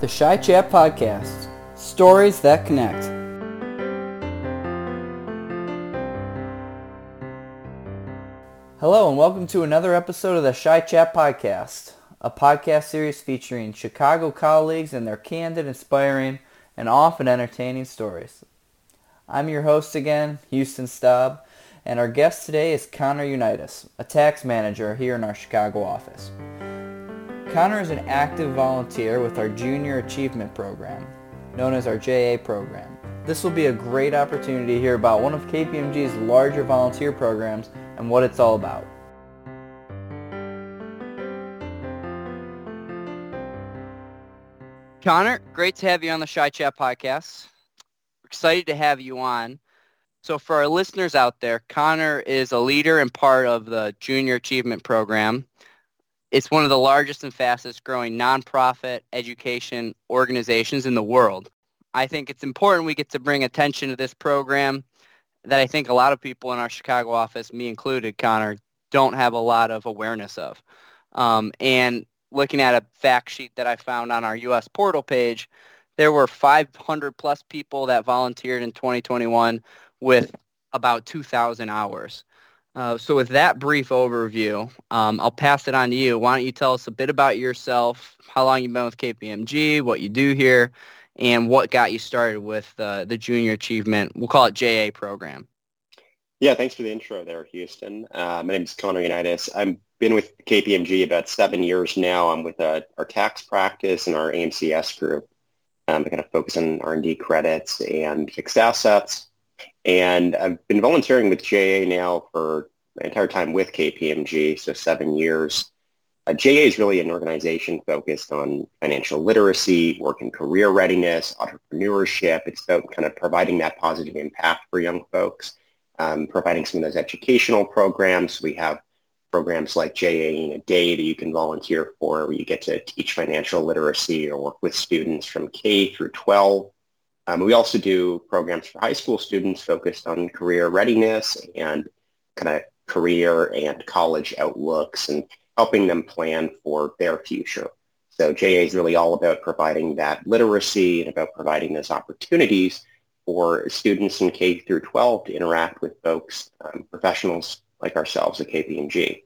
The Chi Chat Podcast. Stories that connect. Hello and welcome to another episode of the Chi Chat Podcast, a podcast series featuring Chicago colleagues and their candid, inspiring, and often entertaining stories. I'm your host again, Houston Staub, and our guest today is Connor Unitas, a tax manager here in our Chicago office. Connor is an active volunteer with our Junior Achievement Program, known as our JA program. This will be a great opportunity to hear about one of KPMG's larger volunteer programs and what it's all about. Connor, great to have you on the Chi Chat podcast. excited to have you on. So for our listeners out there, Connor is a leader and part of the Junior Achievement Program. It's one of the largest and fastest growing nonprofit education organizations in the world. I think it's important we get to bring attention to this program that I think a lot of people in our Chicago office, me included, Connor, don't have a lot of awareness of. Um, and looking at a fact sheet that I found on our U.S. portal page, there were 500 plus people that volunteered in 2021 with about 2,000 hours. Uh, so with that brief overview, um, I'll pass it on to you. Why don't you tell us a bit about yourself, how long you've been with KPMG, what you do here, and what got you started with uh, the Junior Achievement, we'll call it JA program. Yeah, thanks for the intro there, Houston. Uh, my name is Connor Unitas. I've been with KPMG about seven years now. I'm with uh, our tax practice and our AMCS group. Um, I kind of focus on R&D credits and fixed assets. And I've been volunteering with JA now for my entire time with KPMG, so seven years. Uh, JA is really an organization focused on financial literacy, work and career readiness, entrepreneurship. It's about kind of providing that positive impact for young folks, um, providing some of those educational programs. We have programs like JA in a day that you can volunteer for where you get to teach financial literacy or work with students from K through 12 um, we also do programs for high school students focused on career readiness and kind of career and college outlooks and helping them plan for their future. So JA is really all about providing that literacy and about providing those opportunities for students in K through 12 to interact with folks, um, professionals like ourselves at KPMG.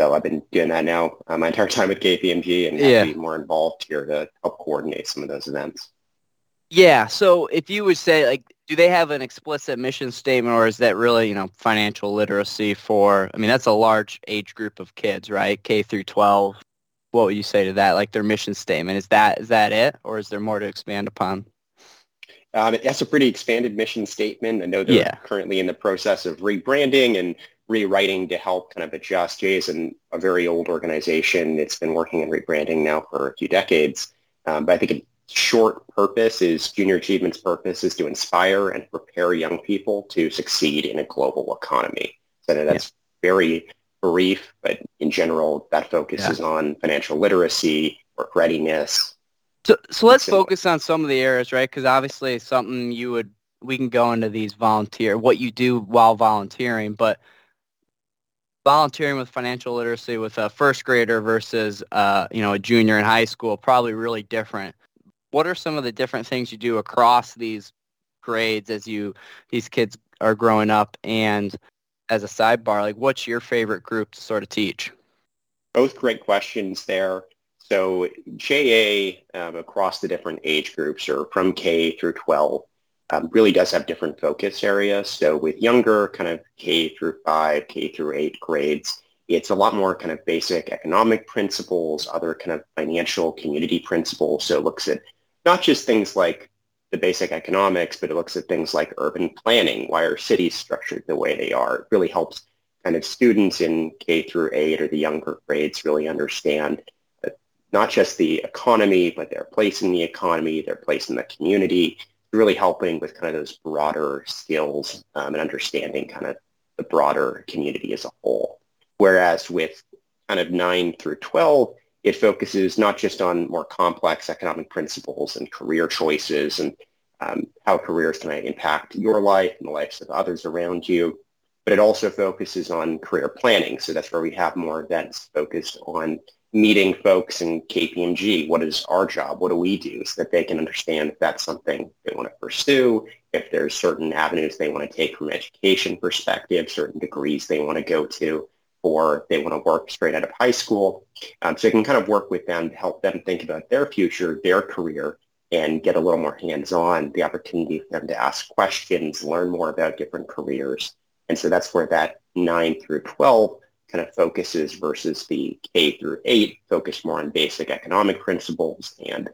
So I've been doing that now uh, my entire time at KPMG and yeah. be more involved here to help coordinate some of those events. Yeah. So if you would say like, do they have an explicit mission statement or is that really, you know, financial literacy for, I mean, that's a large age group of kids, right? K through 12. What would you say to that? Like their mission statement, is that, is that it? Or is there more to expand upon? Um, that's a pretty expanded mission statement. I know they're yeah. currently in the process of rebranding and rewriting to help kind of adjust. JA is an, a very old organization. It's been working in rebranding now for a few decades. Um, but I think it short purpose is Junior Achievement's purpose is to inspire and prepare young people to succeed in a global economy. So that's yeah. very brief, but in general, that focuses yeah. on financial literacy, work readiness. So, so let's focus on some of the areas, right? Because obviously, something you would we can go into these volunteer what you do while volunteering, but volunteering with financial literacy with a first grader versus uh, you know a junior in high school probably really different what are some of the different things you do across these grades as you these kids are growing up and as a sidebar like what's your favorite group to sort of teach both great questions there so JA um, across the different age groups or from K through 12 um, really does have different focus areas. So with younger kind of K through 5, K through 8 grades, it's a lot more kind of basic economic principles, other kind of financial community principles. So it looks at not just things like the basic economics, but it looks at things like urban planning. Why are cities structured the way they are? It really helps kind of students in K through 8 or the younger grades really understand not just the economy, but their place in the economy, their place in the community, really helping with kind of those broader skills um, and understanding kind of the broader community as a whole. Whereas with kind of 9 through 12, it focuses not just on more complex economic principles and career choices and um, how careers can impact your life and the lives of others around you, but it also focuses on career planning. So that's where we have more events focused on meeting folks in KPMG. What is our job? What do we do so that they can understand if that's something they want to pursue, if there's certain avenues they want to take from an education perspective, certain degrees they want to go to, or they want to work straight out of high school. Um, so I can kind of work with them to help them think about their future, their career, and get a little more hands-on, the opportunity for them to ask questions, learn more about different careers. And so that's where that 9 through 12 kind of focuses versus the K through 8 focus more on basic economic principles and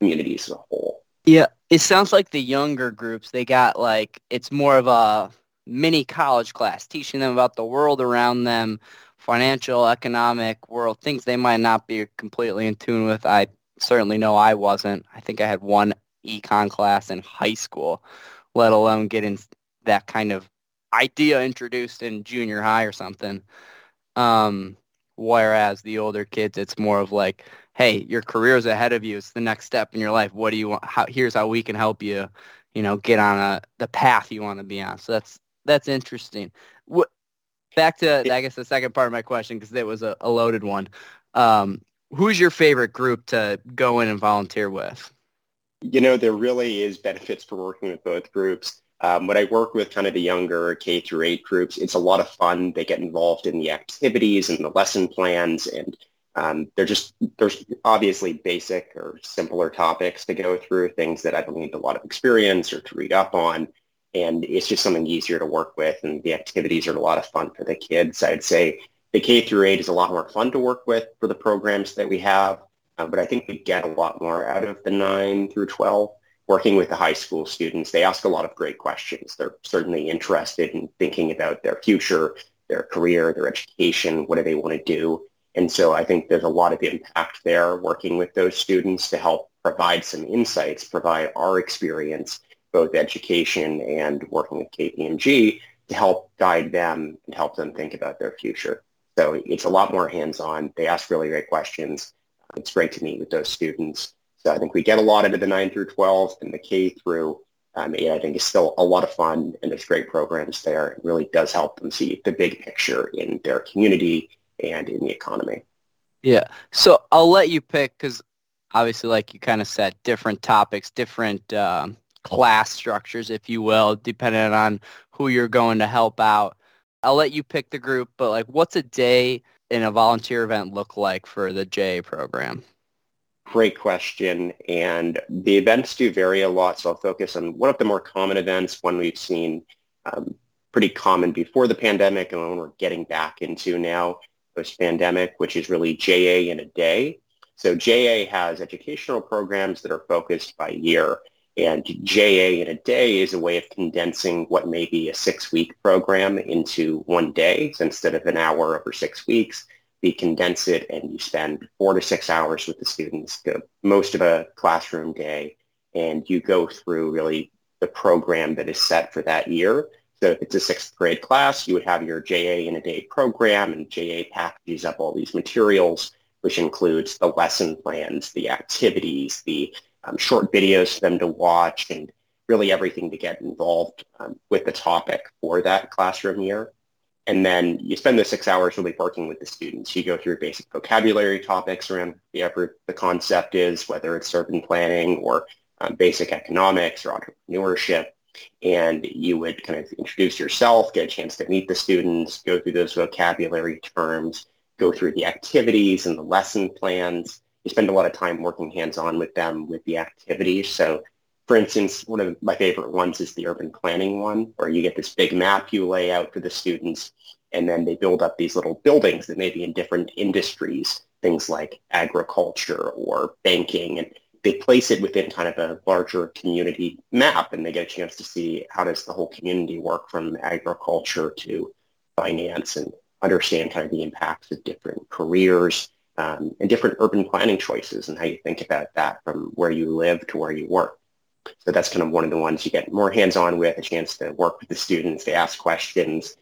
communities as a whole. Yeah, it sounds like the younger groups, they got like, it's more of a mini college class, teaching them about the world around them, financial, economic world, things they might not be completely in tune with. I certainly know I wasn't. I think I had one econ class in high school, let alone getting that kind of idea introduced in junior high or something. Um, whereas the older kids, it's more of like, hey, your career is ahead of you. It's the next step in your life. What do you want? How, here's how we can help you, you know, get on a, the path you want to be on. So that's, that's interesting. What, back to, I guess, the second part of my question, because it was a, a loaded one. Um, who's your favorite group to go in and volunteer with? You know, there really is benefits for working with both groups. Um, when I work with kind of the younger K through 8 groups, it's a lot of fun. They get involved in the activities and the lesson plans, and um, they're just there's obviously basic or simpler topics to go through, things that I don't need a lot of experience or to read up on, and it's just something easier to work with. And the activities are a lot of fun for the kids. I'd say the K through 8 is a lot more fun to work with for the programs that we have, uh, but I think we get a lot more out of the 9 through 12 working with the high school students, they ask a lot of great questions. They're certainly interested in thinking about their future, their career, their education, what do they want to do. And so I think there's a lot of impact there working with those students to help provide some insights, provide our experience, both education and working with KPMG to help guide them and help them think about their future. So it's a lot more hands-on. They ask really great questions. It's great to meet with those students. So I think we get a lot into the 9 through 12 and the K through um, 8 I think is still a lot of fun and there's great programs there. It really does help them see the big picture in their community and in the economy. Yeah. So I'll let you pick because obviously like you kind of said, different topics, different uh, class structures, if you will, depending on who you're going to help out. I'll let you pick the group, but like what's a day in a volunteer event look like for the JA program? Great question. And the events do vary a lot. So I'll focus on one of the more common events, one we've seen um, pretty common before the pandemic and one we're getting back into now post-pandemic, which is really JA in a day. So JA has educational programs that are focused by year. And JA in a day is a way of condensing what may be a six-week program into one day. So instead of an hour over six weeks, we condense it and you spend four to six hours with the students, most of a classroom day, and you go through really the program that is set for that year. So if it's a sixth grade class, you would have your JA in a day program, and JA packages up all these materials, which includes the lesson plans, the activities, the um, short videos for them to watch, and really everything to get involved um, with the topic for that classroom year. And then you spend the six hours really working with the students. You go through basic vocabulary topics around whatever the concept is, whether it's urban planning or um, basic economics or entrepreneurship. And you would kind of introduce yourself, get a chance to meet the students, go through those vocabulary terms, go through the activities and the lesson plans. You spend a lot of time working hands-on with them with the activities. So for instance, one of my favorite ones is the urban planning one, where you get this big map you lay out for the students, and then they build up these little buildings that may be in different industries, things like agriculture or banking, and they place it within kind of a larger community map, and they get a chance to see how does the whole community work from agriculture to finance and understand kind of the impacts of different careers um, and different urban planning choices and how you think about that from where you live to where you work. So that's kind of one of the ones you get more hands-on with, a chance to work with the students, to ask questions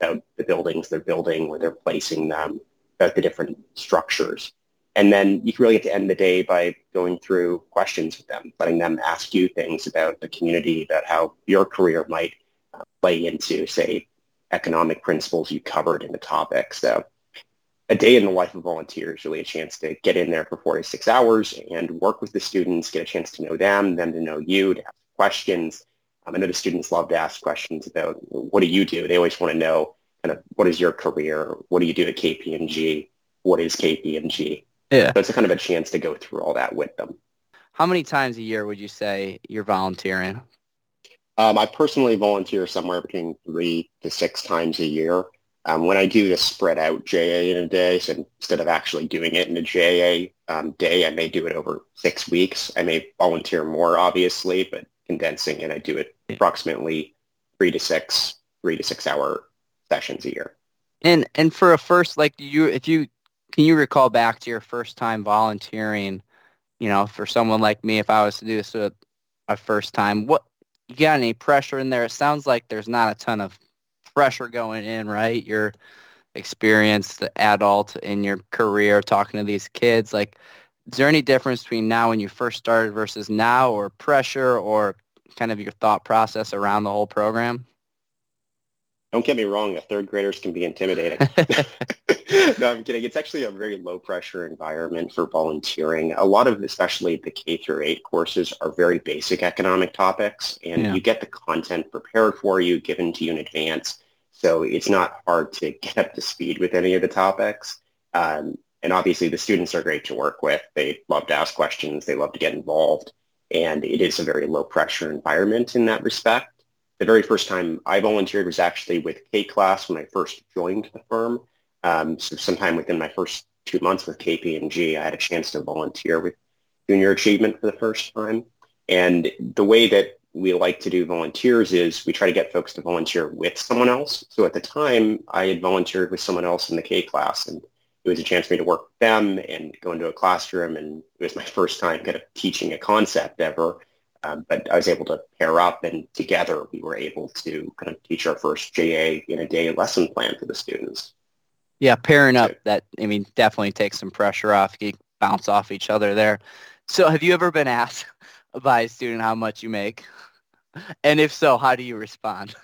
about the buildings they're building, where they're placing them, about the different structures. And then you can really get to end the day by going through questions with them, letting them ask you things about the community, about how your career might uh, play into, say, economic principles you covered in the topic. So a day in the life of volunteer is really a chance to get in there for four to six hours and work with the students, get a chance to know them, them to know you, to ask questions. Um, I know the students love to ask questions about what do you do? They always want to know kind of what is your career? What do you do at KPMG? What is KPMG? Yeah. So it's a kind of a chance to go through all that with them. How many times a year would you say you're volunteering? Um, I personally volunteer somewhere between three to six times a year. Um, when I do the spread out JA in a day, so instead of actually doing it in a JA um, day, I may do it over six weeks. I may volunteer more, obviously, but condensing and I do it approximately three to six, three to six hour sessions a year. And and for a first, like you, if you can you recall back to your first time volunteering, you know, for someone like me, if I was to do this a, a first time, what you got any pressure in there? It sounds like there's not a ton of pressure going in, right? You're experienced adult in your career talking to these kids. Like, is there any difference between now when you first started versus now or pressure or kind of your thought process around the whole program? Don't get me wrong, the third graders can be intimidating. no, I'm kidding. It's actually a very low pressure environment for volunteering. A lot of, especially the K through eight courses are very basic economic topics and yeah. you get the content prepared for you, given to you in advance. So it's not hard to get up to speed with any of the topics. Um, and obviously the students are great to work with. They love to ask questions. They love to get involved. And it is a very low pressure environment in that respect the very first time I volunteered was actually with K class when I first joined the firm. Um, so sometime within my first two months with KPMG, I had a chance to volunteer with Junior Achievement for the first time. And the way that we like to do volunteers is we try to get folks to volunteer with someone else. So at the time, I had volunteered with someone else in the K class, and it was a chance for me to work with them and go into a classroom. And it was my first time kind of teaching a concept ever. Um, but I was able to pair up and together we were able to kind of teach our first JA in a day lesson plan for the students. Yeah, pairing up that, I mean, definitely takes some pressure off. You bounce off each other there. So have you ever been asked by a student how much you make? And if so, how do you respond?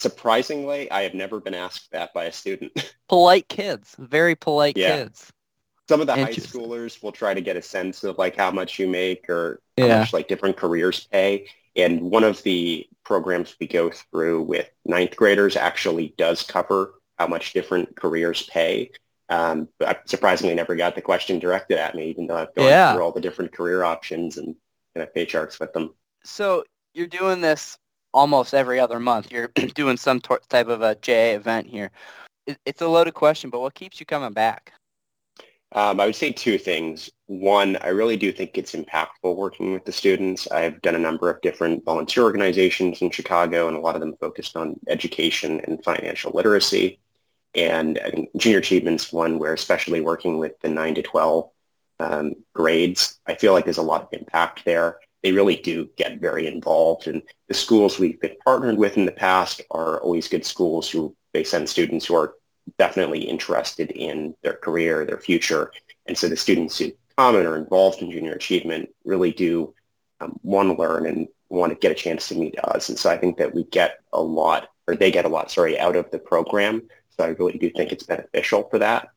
Surprisingly, I have never been asked that by a student. polite kids, very polite yeah. kids some of the high schoolers will try to get a sense of like how much you make or how yeah. much like different careers pay. And one of the programs we go through with ninth graders actually does cover how much different careers pay. Um, but I surprisingly never got the question directed at me, even though I've gone yeah. through all the different career options and kind of pay charts with them. So you're doing this almost every other month. You're doing some type of a JA event here. It's a loaded question, but what keeps you coming back? Um, I would say two things. One, I really do think it's impactful working with the students. I've done a number of different volunteer organizations in Chicago, and a lot of them focused on education and financial literacy. And Junior Achievement's one where, especially working with the 9 to 12 um, grades, I feel like there's a lot of impact there. They really do get very involved. And the schools we've been partnered with in the past are always good schools who they send students who are definitely interested in their career, their future. And so the students who come and are involved in junior achievement really do um, want to learn and want to get a chance to meet us. And so I think that we get a lot, or they get a lot, sorry, out of the program. So I really do think it's beneficial for that.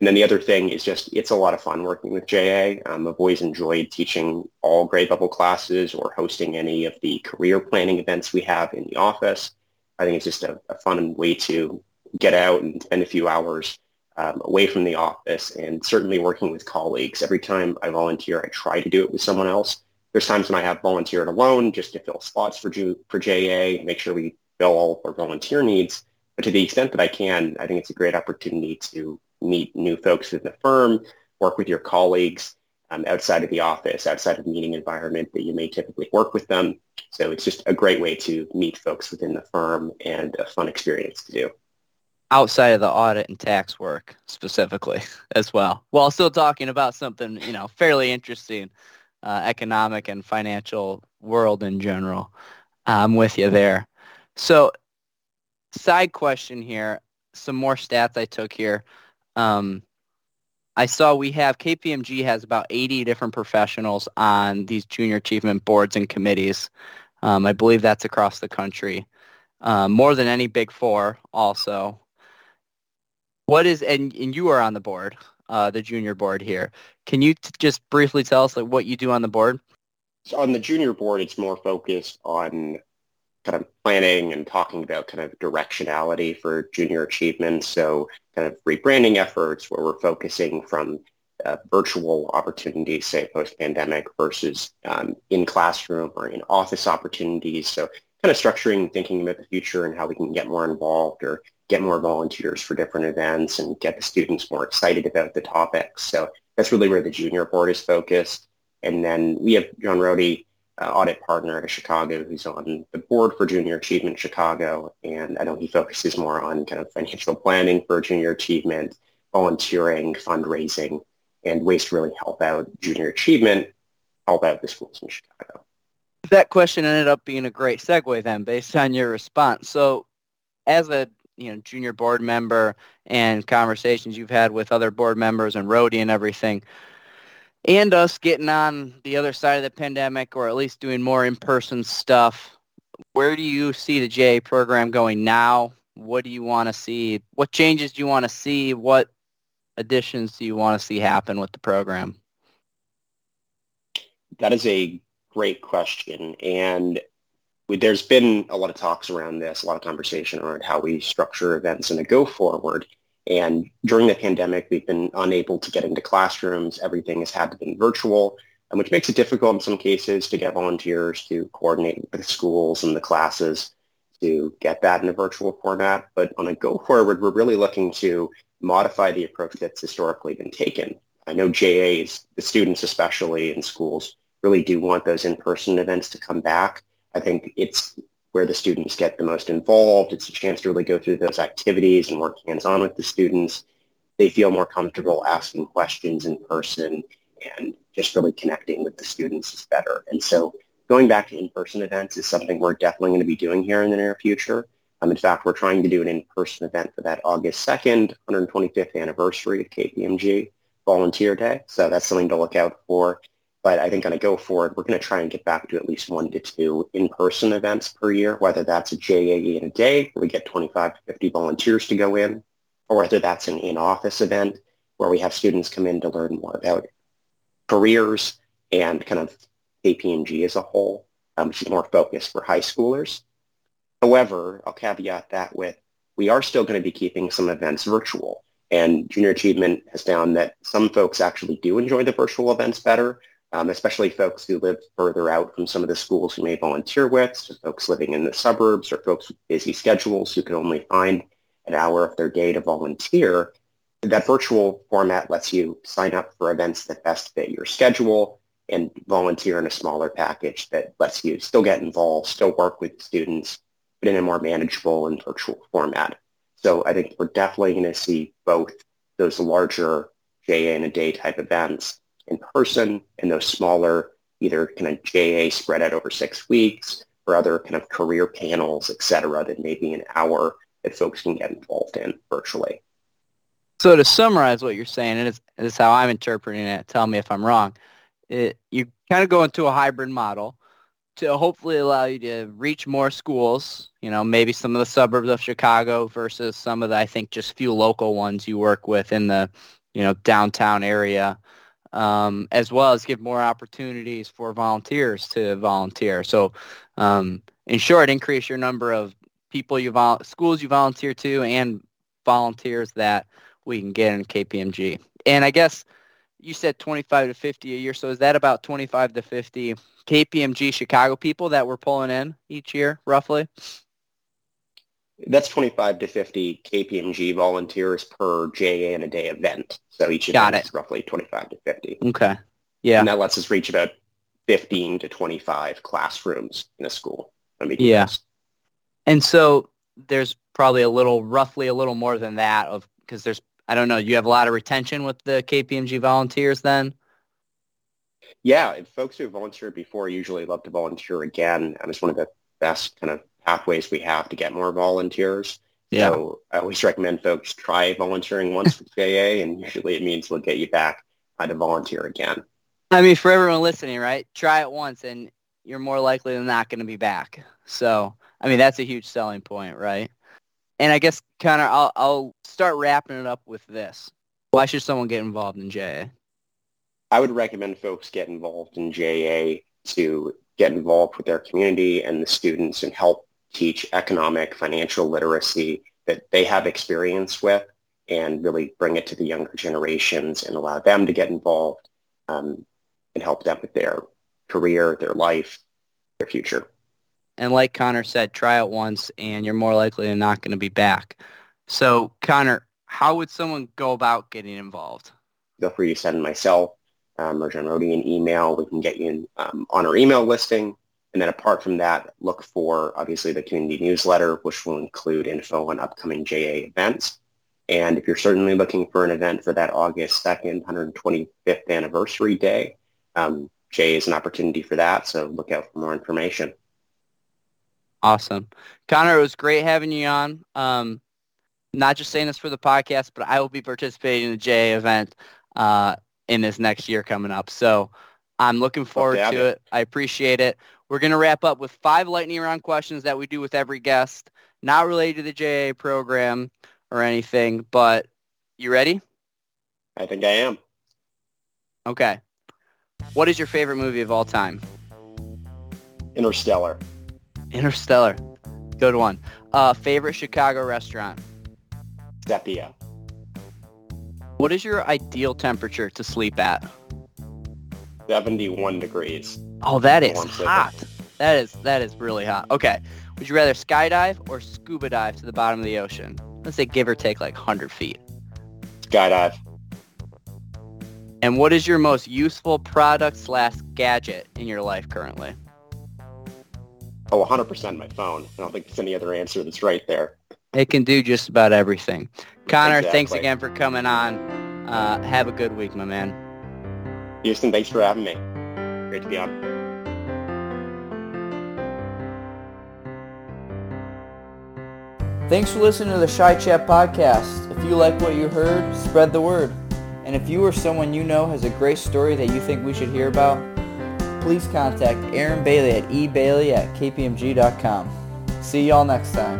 And then the other thing is just it's a lot of fun working with JA. Um, I've always enjoyed teaching all grade level classes or hosting any of the career planning events we have in the office. I think it's just a, a fun way to get out and spend a few hours um, away from the office and certainly working with colleagues. Every time I volunteer, I try to do it with someone else. There's times when I have volunteered alone just to fill spots for, Ju- for JA, make sure we fill all of our volunteer needs. But to the extent that I can, I think it's a great opportunity to meet new folks in the firm, work with your colleagues um, outside of the office, outside of the meeting environment that you may typically work with them. So it's just a great way to meet folks within the firm and a fun experience to do outside of the audit and tax work specifically as well, while still talking about something, you know, fairly interesting, uh, economic and financial world in general. I'm with you there. So side question here, some more stats I took here. Um, I saw we have KPMG has about 80 different professionals on these junior achievement boards and committees. Um, I believe that's across the country. Um, more than any big four also What is and, and you are on the board, uh, the junior board here. Can you t- just briefly tell us like what you do on the board? So on the junior board, it's more focused on kind of planning and talking about kind of directionality for junior achievement. So kind of rebranding efforts where we're focusing from uh, virtual opportunities, say post-pandemic versus um, in classroom or in office opportunities. So kind of structuring, thinking about the future and how we can get more involved or get more volunteers for different events and get the students more excited about the topics. So that's really where the junior board is focused. And then we have John Rohde, uh, audit partner at Chicago, who's on the board for Junior Achievement Chicago. And I know he focuses more on kind of financial planning for junior achievement, volunteering, fundraising, and ways to really help out junior achievement, help out the schools in Chicago. That question ended up being a great segue then based on your response. So as a you know junior board member and conversations you've had with other board members and Rohde and everything, and us getting on the other side of the pandemic or at least doing more in-person stuff, where do you see the JA program going now? What do you want to see? What changes do you want to see? What additions do you want to see happen with the program? That is a great question. And there's been a lot of talks around this, a lot of conversation around how we structure events in a go forward. And during the pandemic, we've been unable to get into classrooms. Everything has had to be virtual, and which makes it difficult in some cases to get volunteers to coordinate with the schools and the classes to get that in a virtual format. But on a go forward, we're really looking to modify the approach that's historically been taken. I know JAs, the students especially in schools, really do want those in-person events to come back. I think it's where the students get the most involved. It's a chance to really go through those activities and work hands-on with the students. They feel more comfortable asking questions in person and just really connecting with the students is better. And so going back to in-person events is something we're definitely going to be doing here in the near future. Um, in fact, we're trying to do an in-person event for that August 2nd, 125th anniversary of KPMG Volunteer Day. So that's something to look out for. But I think on a go forward, we're going to try and get back to at least one to two in-person events per year, whether that's a JAE in a day where we get 25 to 50 volunteers to go in, or whether that's an in-office event where we have students come in to learn more about careers and kind of KPMG as a whole, um, which is more focused for high schoolers. However, I'll caveat that with we are still going to be keeping some events virtual. And Junior Achievement has found that some folks actually do enjoy the virtual events better, um, especially folks who live further out from some of the schools who may volunteer with, so folks living in the suburbs or folks with busy schedules who can only find an hour of their day to volunteer. That virtual format lets you sign up for events that best fit your schedule and volunteer in a smaller package that lets you still get involved, still work with students, but in a more manageable and virtual format. So I think we're definitely going to see both those larger day in a day type events in person and those smaller either kind of JA spread out over six weeks or other kind of career panels, et cetera, that may be an hour that folks can get involved in virtually. So to summarize what you're saying, and it's, it's how I'm interpreting it, tell me if I'm wrong, it, you kind of go into a hybrid model to hopefully allow you to reach more schools, you know, maybe some of the suburbs of Chicago versus some of the, I think, just few local ones you work with in the, you know, downtown area um, as well as give more opportunities for volunteers to volunteer. So, um, in short, increase your number of people you vol- schools you volunteer to and volunteers that we can get in KPMG. And I guess you said 25 to 50 a year. So is that about 25 to 50 KPMG Chicago people that we're pulling in each year, roughly? That's 25 to 50 KPMG volunteers per JA in a day event. So each Got event it. is roughly 25 to 50. Okay. Yeah. And that lets us reach about 15 to 25 classrooms in a school. Let me Yeah. And so there's probably a little, roughly a little more than that of, because there's, I don't know, you have a lot of retention with the KPMG volunteers then? Yeah, and folks who volunteered before usually love to volunteer again. And it's one of the best kind of pathways we have to get more volunteers. Yeah. So I always recommend folks try volunteering once with JA, and usually it means we'll get you back uh, to volunteer again. I mean, for everyone listening, right? Try it once and you're more likely than not going to be back. So, I mean, that's a huge selling point, right? And I guess, Connor, I'll, I'll start wrapping it up with this. Why should someone get involved in JA? I would recommend folks get involved in JA to get involved with their community and the students and help teach economic, financial literacy that they have experience with and really bring it to the younger generations and allow them to get involved um, and help them with their career, their life, their future. And like Connor said, try it once and you're more likely than not going to be back. So Connor, how would someone go about getting involved? Feel free to send myself um, or John Rohde an email. We can get you in, um, on our email listing. And then apart from that, look for obviously the community newsletter, which will include info on upcoming JA events. And if you're certainly looking for an event for that August 2nd, 125th anniversary day, um, JA is an opportunity for that. So look out for more information. Awesome. Connor, it was great having you on. Um, not just saying this for the podcast, but I will be participating in the JA event uh, in this next year coming up. So I'm looking forward to it. it. I appreciate it. We're going to wrap up with five lightning round questions that we do with every guest, not related to the JA program or anything, but you ready? I think I am. Okay. What is your favorite movie of all time? Interstellar. Interstellar. Good one. Uh, favorite Chicago restaurant? Sepia. What is your ideal temperature to sleep at? 71 degrees. Oh, that is hot. That is that is really hot. Okay. Would you rather skydive or scuba dive to the bottom of the ocean? Let's say give or take like 100 feet. Skydive. And what is your most useful product slash gadget in your life currently? Oh, 100% my phone. I don't think there's any other answer that's right there. It can do just about everything. Connor, exactly. thanks again for coming on. Uh, have a good week, my man. Houston, thanks for having me. Great to be on. Thanks for listening to the Chi Chat podcast. If you like what you heard, spread the word. And if you or someone you know has a great story that you think we should hear about, please contact Erin Bailey at ebailey at kpmg.com. See y'all next time.